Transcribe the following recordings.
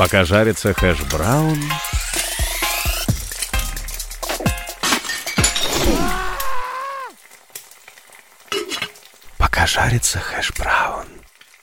Пока жарится хэш-браун... Пока жарится хэш-браун...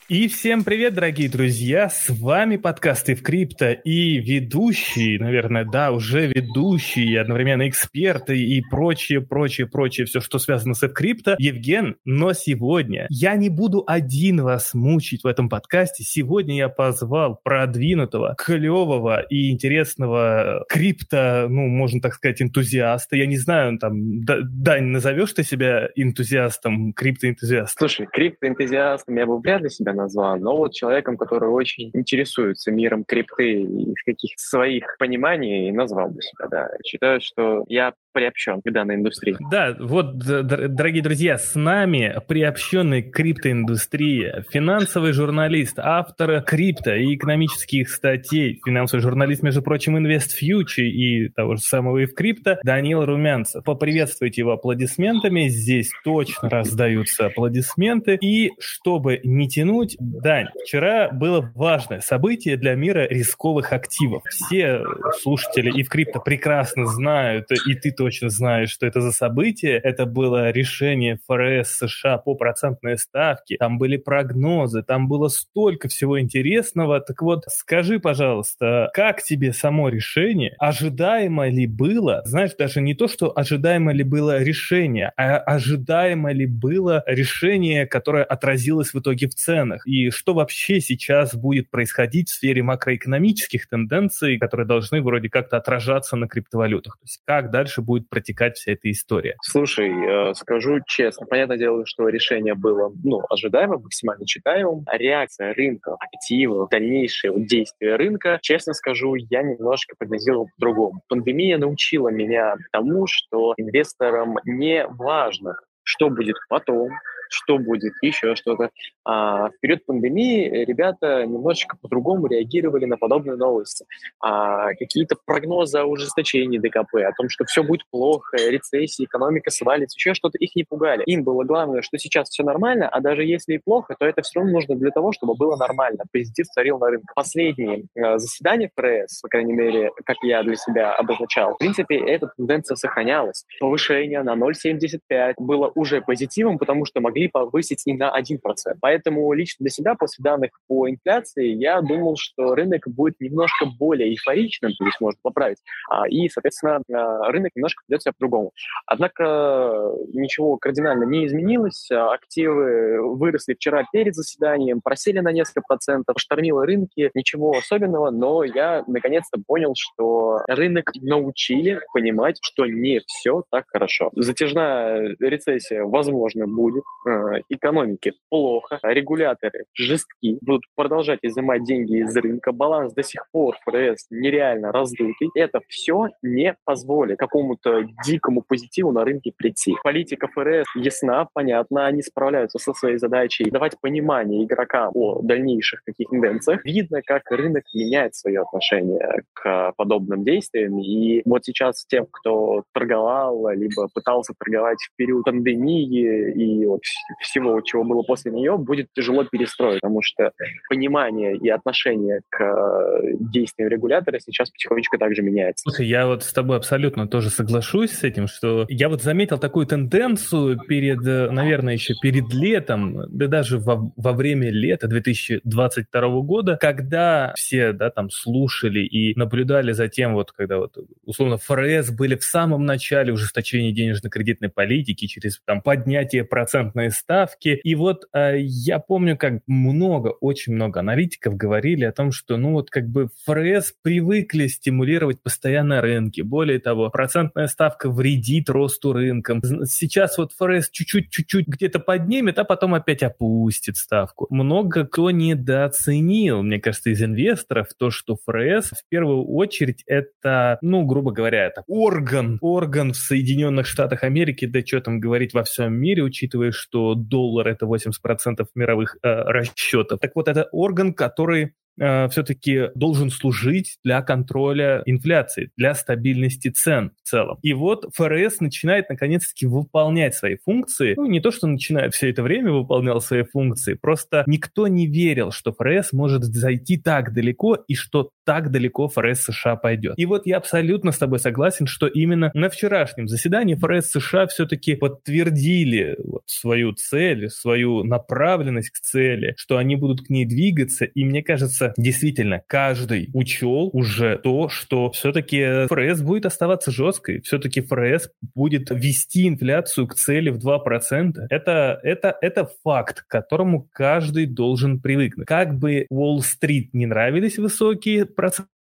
И всем привет, дорогие друзья! С вами подкасты в крипто и ведущий, наверное, да, уже ведущий, одновременно эксперты и прочее, прочее, прочее, все, что связано с крипто, Евген. Но сегодня я не буду один вас мучить в этом подкасте. Сегодня я позвал продвинутого, клевого и интересного крипто, ну, можно так сказать, энтузиаста. Я не знаю, там, Дань, назовешь ты себя энтузиастом, криптоэнтузиастом? Слушай, криптоэнтузиастом я бы вряд ли себя назвал, но вот человеком, который очень интересуется миром крипты и каких-то своих пониманий, назвал бы себя, да. Считаю, что я приобщен к данной индустрии. Да, вот, дорогие друзья, с нами приобщенный к криптоиндустрии, финансовый журналист, автор крипто и экономических статей, финансовый журналист, между прочим, Invest Future и того же самого и в крипто, Данил Румянцев. Поприветствуйте его аплодисментами, здесь точно раздаются аплодисменты. И чтобы не тянуть, Дань, вчера было важное событие для мира рисковых активов. Все слушатели и в крипто прекрасно знают, и ты точно знаешь, что это за событие. Это было решение ФРС США по процентной ставке. Там были прогнозы, там было столько всего интересного. Так вот, скажи, пожалуйста, как тебе само решение? Ожидаемо ли было? Знаешь, даже не то, что ожидаемо ли было решение, а ожидаемо ли было решение, которое отразилось в итоге в ценах? И что вообще сейчас будет происходить в сфере макроэкономических тенденций, которые должны вроде как-то отражаться на криптовалютах? То есть как дальше будет протекать вся эта история? Слушай, э, скажу честно, понятное дело, что решение было ну, ожидаемым, максимально читаемым. Реакция рынка, активов, дальнейшие действия рынка, честно скажу, я немножко прогнозировал по-другому. Пандемия научила меня тому, что инвесторам не важно, что будет потом, что будет, еще что-то. А в период пандемии ребята немножечко по-другому реагировали на подобные новости. А какие-то прогнозы о ужесточении ДКП, о том, что все будет плохо, рецессия, экономика свалится, еще что-то, их не пугали. Им было главное, что сейчас все нормально, а даже если и плохо, то это все равно нужно для того, чтобы было нормально. Позитив царил на рынке. Последние э, заседания ФРС, по крайней мере, как я для себя обозначал, в принципе, эта тенденция сохранялась. Повышение на 0,75 было уже позитивом, потому что могли могли повысить и на 1%. Поэтому лично для себя после данных по инфляции я думал, что рынок будет немножко более эйфоричным, то есть можно поправить, а, и, соответственно, а, рынок немножко ведет себя по-другому. Однако ничего кардинально не изменилось, активы выросли вчера перед заседанием, просели на несколько процентов, штормило рынки, ничего особенного, но я наконец-то понял, что рынок научили понимать, что не все так хорошо. Затяжная рецессия, возможно, будет, Э, экономики плохо, регуляторы жестки, будут продолжать изымать деньги из рынка, баланс до сих пор ФРС нереально раздутый. Это все не позволит какому-то дикому позитиву на рынке прийти. Политика ФРС ясна, понятна, они справляются со своей задачей давать понимание игрокам о дальнейших каких тенденциях. Видно, как рынок меняет свое отношение к подобным действиям. И вот сейчас тем, кто торговал, либо пытался торговать в период пандемии и вот всего, чего было после нее, будет тяжело перестроить, потому что понимание и отношение к э, действиям регулятора сейчас потихонечку также меняется. Слушай, я вот с тобой абсолютно тоже соглашусь с этим, что я вот заметил такую тенденцию перед, э, наверное, еще перед летом, да даже во, во время лета 2022 года, когда все, да, там слушали и наблюдали за тем, вот когда вот условно ФРС были в самом начале ужесточения денежно-кредитной политики через там поднятие процентной процентные ставки. И вот э, я помню, как много, очень много аналитиков говорили о том, что, ну вот как бы ФРС привыкли стимулировать постоянно рынки. Более того, процентная ставка вредит росту рынкам. Сейчас вот ФРС чуть-чуть, чуть-чуть где-то поднимет, а потом опять опустит ставку. Много кто недооценил, мне кажется, из инвесторов то, что ФРС в первую очередь это, ну, грубо говоря, это орган, орган в Соединенных Штатах Америки, да что там говорить во всем мире, учитывая, что что доллар это 80% мировых э, расчетов. Так вот, это орган, который э, все-таки должен служить для контроля инфляции, для стабильности цен в целом. И вот ФРС начинает наконец-таки выполнять свои функции. Ну, не то, что начинает все это время выполнял свои функции, просто никто не верил, что ФРС может зайти так далеко и что так далеко ФРС США пойдет. И вот я абсолютно с тобой согласен, что именно на вчерашнем заседании ФРС США все-таки подтвердили вот свою цель, свою направленность к цели, что они будут к ней двигаться. И мне кажется, действительно, каждый учел уже то, что все-таки ФРС будет оставаться жесткой, все-таки ФРС будет вести инфляцию к цели в 2%. Это, это, это факт, к которому каждый должен привыкнуть. Как бы Уолл-стрит не нравились высокие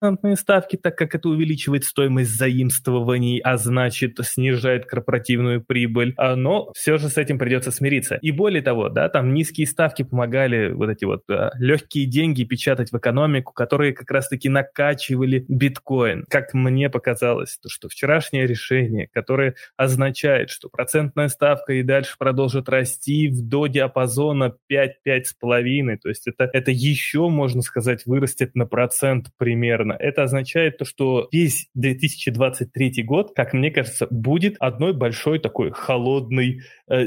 процентные ставки, так как это увеличивает стоимость заимствований, а значит снижает корпоративную прибыль. А, но все же с этим придется смириться. И более того, да, там низкие ставки помогали вот эти вот а, легкие деньги печатать в экономику, которые как раз-таки накачивали биткоин. Как мне показалось, то, что вчерашнее решение, которое означает, что процентная ставка и дальше продолжит расти до диапазона 5-5,5, то есть это, это еще, можно сказать, вырастет на процент примерно. Это означает то, что весь 2023 год, как мне кажется, будет одной большой такой холодной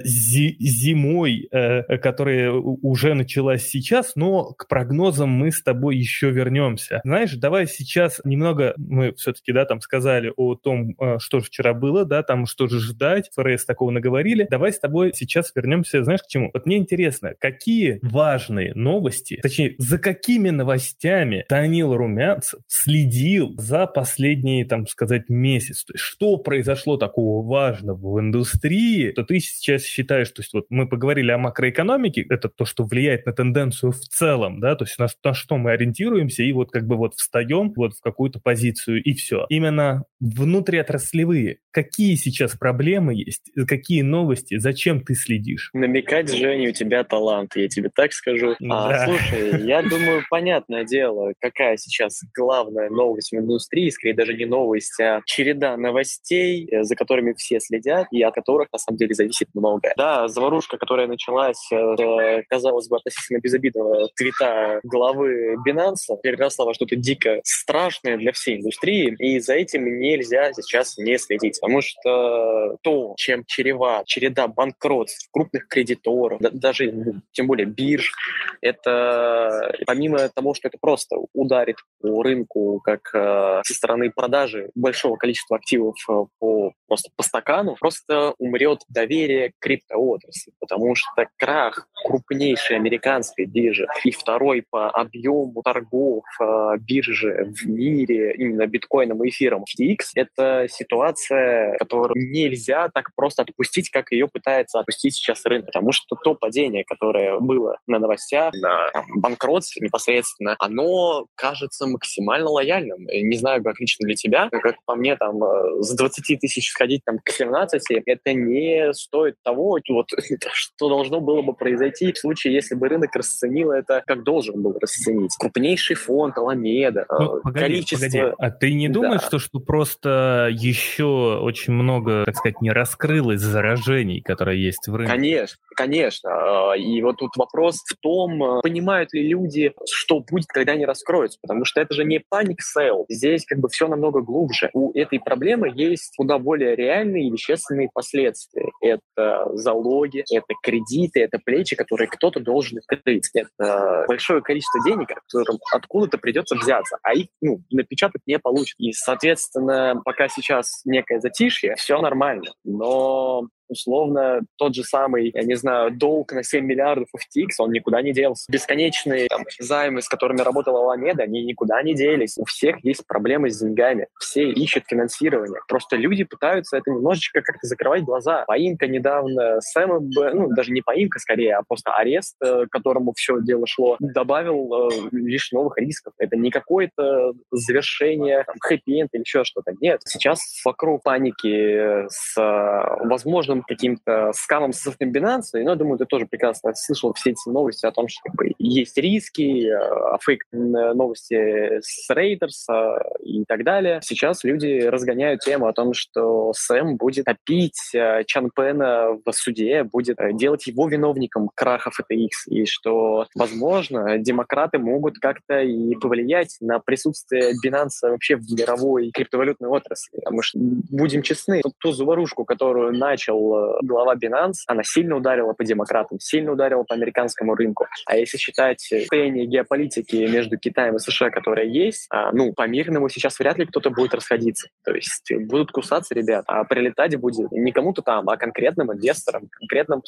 зимой, э, которая уже началась сейчас, но к прогнозам мы с тобой еще вернемся. Знаешь, давай сейчас немного, мы все-таки, да, там сказали о том, э, что же вчера было, да, там что же ждать, ФРС такого наговорили. Давай с тобой сейчас вернемся, знаешь, к чему? Вот мне интересно, какие важные новости, точнее, за какими новостями Данил Румянцев следил за последние, там, сказать, месяц. То есть что произошло такого важного в индустрии, то ты сейчас считаешь, то есть вот мы поговорили о макроэкономике, это то, что влияет на тенденцию в целом, да, то есть на, на что мы ориентируемся и вот как бы вот встаем вот в какую-то позицию и все. Именно внутриотраслевые, какие сейчас проблемы есть, какие новости, зачем ты следишь? Намекать, Женя, у тебя талант, я тебе так скажу. А, да. А, слушай, я думаю, понятное дело, какая сейчас главная новость в индустрии, скорее даже не новость, а череда новостей, э, за которыми все следят и от которых на самом деле зависит многое. Да, заварушка, которая началась, э, казалось бы, относительно безобидного твита главы Binance, переросла во что-то дико страшное для всей индустрии, и за этим нельзя сейчас не следить, потому что то, чем чрева, череда банкротств, крупных кредиторов, да, даже тем более бирж, это помимо того, что это просто ударит по рынку как э, со стороны продажи большого количества активов э, по просто по стакану, просто умрет доверие к криптоотрасли, потому что крах крупнейшей американской биржи и второй по объему торгов э, биржи в мире именно биткоином и эфиром FTX — это ситуация, которую нельзя так просто отпустить, как ее пытается отпустить сейчас рынок, потому что то падение, которое было на новостях, на банкротстве непосредственно, оно кажется максимально лояльным. Не знаю, как лично для тебя, как по мне, там, э, с 20 тысяч сходить там, к 17, это не стоит того, вот, что должно было бы произойти в случае, если бы рынок расценил это, как должен был расценить. Крупнейший фонд, Alameda, ну, погоди, количество... Погоди. А ты не думаешь, да. что, что просто еще очень много, так сказать, не раскрылось заражений, которые есть в рынке? Конечно, конечно. А, и вот тут вопрос в том, а, понимают ли люди, что будет, когда они раскроются, потому что это же не panic sell. Здесь как бы все намного глубже. У этой проблемы есть куда более реальные и вещественные последствия. Это залоги, это кредиты, это плечи, которые кто-то должен крыть. Это большое количество денег, которым откуда-то придется взяться, а их ну, напечатать не получится. И, соответственно, пока сейчас некое затишье, все нормально. Но условно тот же самый, я не знаю, долг на 7 миллиардов FTX, он никуда не делся. Бесконечные там, займы, с которыми работала Аламеда, они никуда не делись. У всех есть проблемы с деньгами. Все ищут финансирование. Просто люди пытаются это немножечко как-то закрывать глаза. Поимка недавно Сэма, ну, даже не поимка скорее, а просто арест, э, к которому все дело шло, добавил э, лишь новых рисков. Это не какое-то завершение, хэппи-энд или еще что-то. Нет. Сейчас вокруг паники с, э, возможно, возможным каким-то скамом со стороны Binance. Но я думаю, ты тоже прекрасно слышал все эти новости о том, что как бы, есть риски, э, фейк новости с Raiders э, и так далее. Сейчас люди разгоняют тему о том, что Сэм будет топить э, Чан Пена в суде, будет делать его виновником краха FTX, и что, возможно, демократы могут как-то и повлиять на присутствие Binance вообще в мировой криптовалютной отрасли. Потому что, будем честны, ту заварушку, которую начал глава Binance, она сильно ударила по демократам, сильно ударила по американскому рынку. А если считать состояние геополитики между Китаем и США, которое есть, а, ну, по мирному сейчас вряд ли кто-то будет расходиться. То есть будут кусаться ребята, а прилетать будет не кому-то там, а конкретным инвесторам, конкретным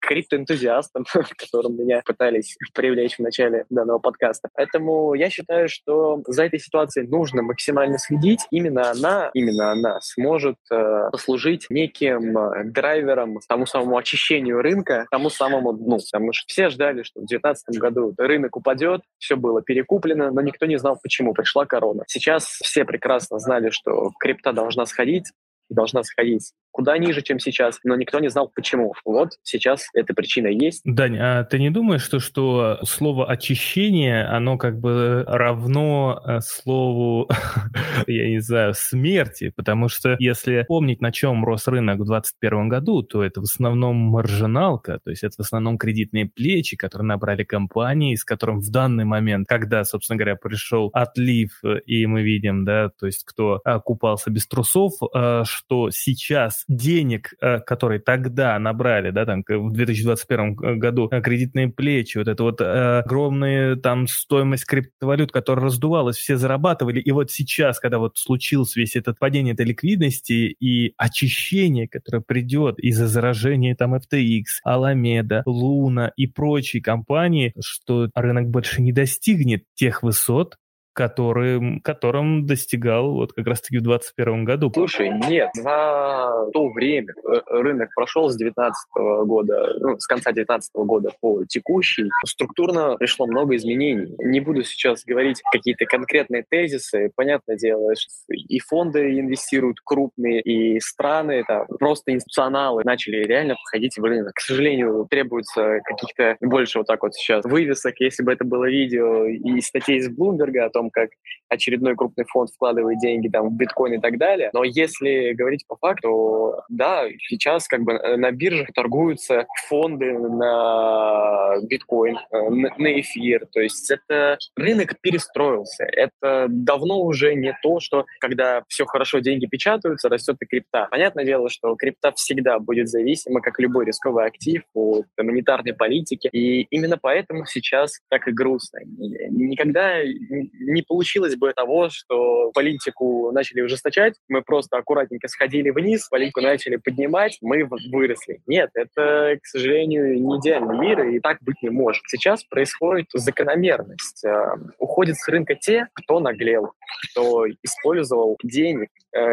криптоэнтузиастам, которым меня пытались привлечь в начале данного подкаста. Поэтому я считаю, что за этой ситуацией нужно максимально следить. Именно она, именно она сможет э, послужить неким драйвером тому самому очищению рынка, тому самому дну. Потому что все ждали, что в 2019 году рынок упадет, все было перекуплено, но никто не знал, почему пришла корона. Сейчас все прекрасно знали, что крипта должна сходить, должна сходить куда ниже, чем сейчас, но никто не знал, почему. Вот сейчас эта причина есть. Дань, а ты не думаешь, что, что слово «очищение», оно как бы равно э, слову, я не знаю, смерти? Потому что если помнить, на чем рос рынок в 2021 году, то это в основном маржиналка, то есть это в основном кредитные плечи, которые набрали компании, с которым в данный момент, когда, собственно говоря, пришел отлив, э, и мы видим, да, то есть кто купался без трусов, э, что сейчас денег, э, которые тогда набрали, да, там в 2021 году э, кредитные плечи, вот это вот э, огромная там стоимость криптовалют, которая раздувалась, все зарабатывали, и вот сейчас, когда вот случился весь этот падение этой ликвидности и очищение, которое придет из-за заражения там FTX, Alameda, Luna и прочие компании, что рынок больше не достигнет тех высот, которым, которым достигал вот как раз-таки в 2021 году. Слушай, нет, за то время э, рынок прошел с 2019 года, ну, с конца 2019 года по текущий, структурно пришло много изменений. Не буду сейчас говорить какие-то конкретные тезисы. Понятное дело, и фонды инвестируют крупные, и страны, там, просто институционалы начали реально входить в рынок. К сожалению, требуется каких-то больше вот так вот сейчас вывесок, если бы это было видео и статей из Блумберга о том, том, как очередной крупный фонд вкладывает деньги там, в биткоин и так далее. Но если говорить по факту, да, сейчас как бы на биржах торгуются фонды на биткоин, э, на эфир. То есть это рынок перестроился. Это давно уже не то, что когда все хорошо, деньги печатаются, растет и крипта. Понятное дело, что крипта всегда будет зависима, как любой рисковый актив, от монетарной политики. И именно поэтому сейчас так и грустно. Никогда не получилось бы того, что политику начали ужесточать, мы просто аккуратненько сходили вниз, политику начали поднимать, мы выросли. Нет, это, к сожалению, не идеальный мир, и так быть не может. Сейчас происходит закономерность. Э, уходят с рынка те, кто наглел, кто использовал денег,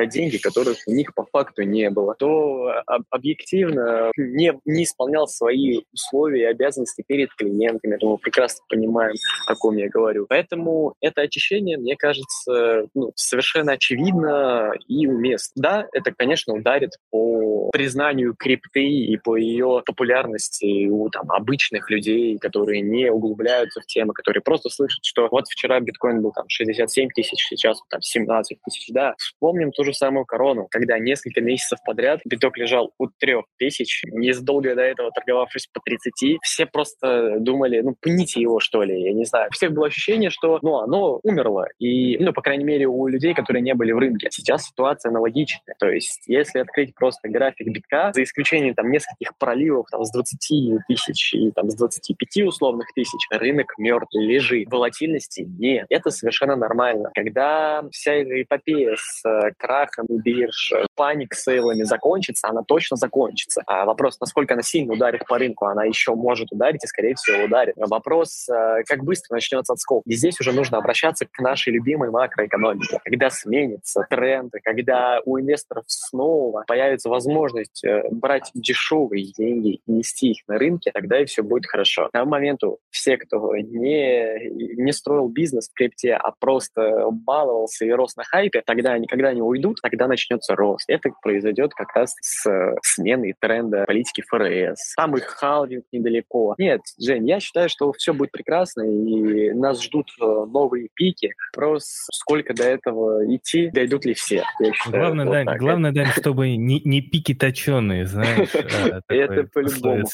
деньги, которых у них по факту не было, кто объективно не, не исполнял свои условия и обязанности перед клиентами. Это мы прекрасно понимаем, о ком я говорю. Поэтому это очищение, мне кажется, ну, совершенно очевидно и уместно. Да, это, конечно, ударит по признанию крипты и по ее популярности у там, обычных людей, которые не углубляются в темы, которые просто слышат, что вот вчера биткоин был там 67 тысяч, сейчас там 17 тысяч. Да, вспомним ту же самую корону, когда несколько месяцев подряд биток лежал у 3 тысяч, незадолго до этого торговавшись по 30, все просто думали, ну, пните его, что ли, я не знаю. У всех было ощущение, что, ну, оно умерло. И, ну, по крайней мере, у людей, которые не были в рынке. Сейчас ситуация аналогичная. То есть, если открыть просто график битка, за исключением там нескольких проливов там, с 20 тысяч и там, с 25 условных тысяч, рынок мертвый, лежит. Волатильности нет. Это совершенно нормально. Когда вся эта эпопея с крахом бирж, э, паник сейлами закончится, она точно закончится. А вопрос, насколько она сильно ударит по рынку, она еще может ударить и, скорее всего, ударит. Вопрос, э, как быстро начнется отскок. И здесь уже нужно обращаться к нашей любимой макроэкономике. Когда сменятся тренды, когда у инвесторов снова появится возможность э, брать дешевые деньги и нести их на рынке, тогда и все будет хорошо. К тому моменту все, кто не, не строил бизнес в крипте, а просто баловался и рос на хайпе, тогда они, когда они уйдут, тогда начнется рост. Это произойдет как раз с сменой тренда политики ФРС. Там их халвинг недалеко. Нет, Жень, я считаю, что все будет прекрасно, и нас ждут э, новые пики. Просто сколько до этого идти, дойдут ли все. Считаю, главное, вот да, главное, да, чтобы не, не пики точеные, знаешь. Это по-любому.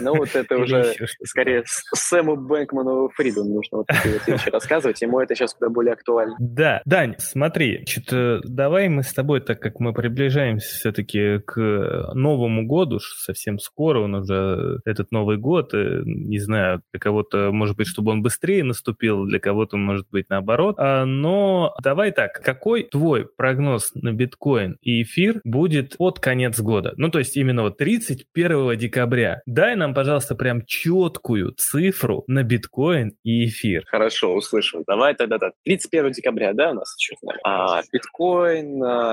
Ну вот это уже скорее Сэму Бэнкману Фриду нужно вот такие вещи рассказывать, ему это сейчас куда более актуально. Да, Дань, смотри, что-то давай мы с тобой, так как мы приближаемся все-таки к Новому году, совсем скоро он уже этот Новый год, э, не знаю, для кого-то, может быть, чтобы он быстрее наступил, для кого-то, может быть, наоборот, а, но давай так, какой твой прогноз на биткоин и эфир будет под конец года? Ну, то есть именно вот 31 декабря. Дай нам, пожалуйста, прям четкую цифру на биткоин и эфир. Хорошо, услышал. Давай тогда, да, 31 декабря, да, у нас еще? А, биткоин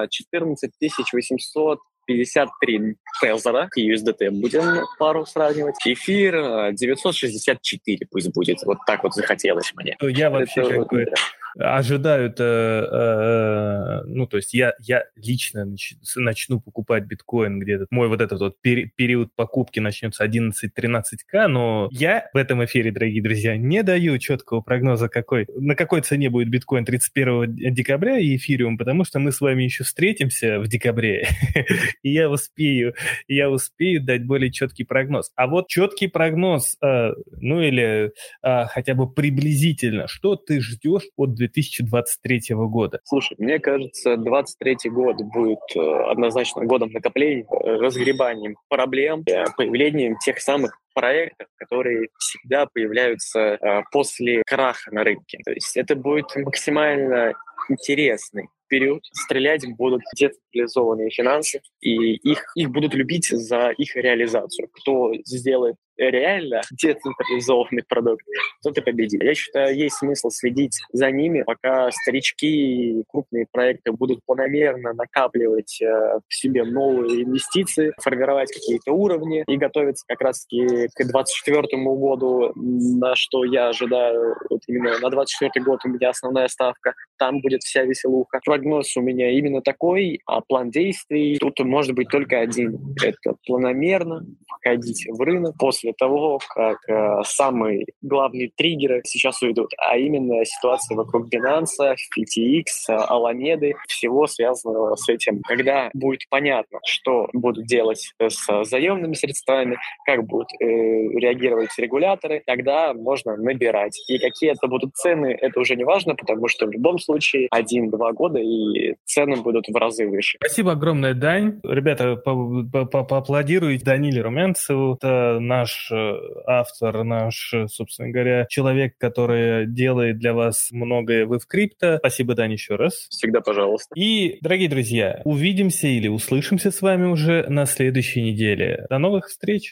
14 800 53 Тезера к USDT будем пару сравнивать. Эфир 964 пусть будет. Вот так вот захотелось мне. Я вообще Это, ожидают, э, э, ну, то есть я, я лично нач, начну покупать биткоин где-то, мой вот этот вот пери, период покупки начнется 11-13к, но я в этом эфире, дорогие друзья, не даю четкого прогноза, какой, на какой цене будет биткоин 31 декабря и эфириум, потому что мы с вами еще встретимся в декабре, и я успею, я успею дать более четкий прогноз. А вот четкий прогноз, э, ну или э, хотя бы приблизительно, что ты ждешь от 2023 года? Слушай, мне кажется, 2023 год будет э, однозначно годом накоплений, э, разгребанием проблем, э, появлением тех самых проектов, которые всегда появляются после краха на рынке. То есть это будет максимально интересный период. Стрелять будут децентрализованные финансы, и их, их будут любить за их реализацию. Кто сделает реально децентрализованный продукт, тот и победит. Я считаю, есть смысл следить за ними, пока старички и крупные проекты будут планомерно накапливать э, в себе новые инвестиции, формировать какие-то уровни и готовиться как раз-таки к 2024 году, на что я ожидаю, вот именно на 2024 год у меня основная ставка, там будет вся веселуха. Прогноз у меня именно такой, а план действий тут может быть только один. Это планомерно входить в рынок после после того, как э, самые главные триггеры сейчас уйдут, а именно ситуация вокруг Binance, FTX, Alameda, всего связанного с этим. Когда будет понятно, что будут делать с заемными средствами, как будут э, реагировать регуляторы, тогда можно набирать. И какие это будут цены, это уже не важно, потому что в любом случае один-два года и цены будут в разы выше. Спасибо огромное, Дань. Ребята, поаплодируйте Даниле Румянцеву. Это наш Э, автор, наш, собственно говоря, человек, который делает для вас многое вы в крипто. Спасибо, Дань, еще раз. Всегда пожалуйста. И, дорогие друзья, увидимся или услышимся с вами уже на следующей неделе. До новых встреч!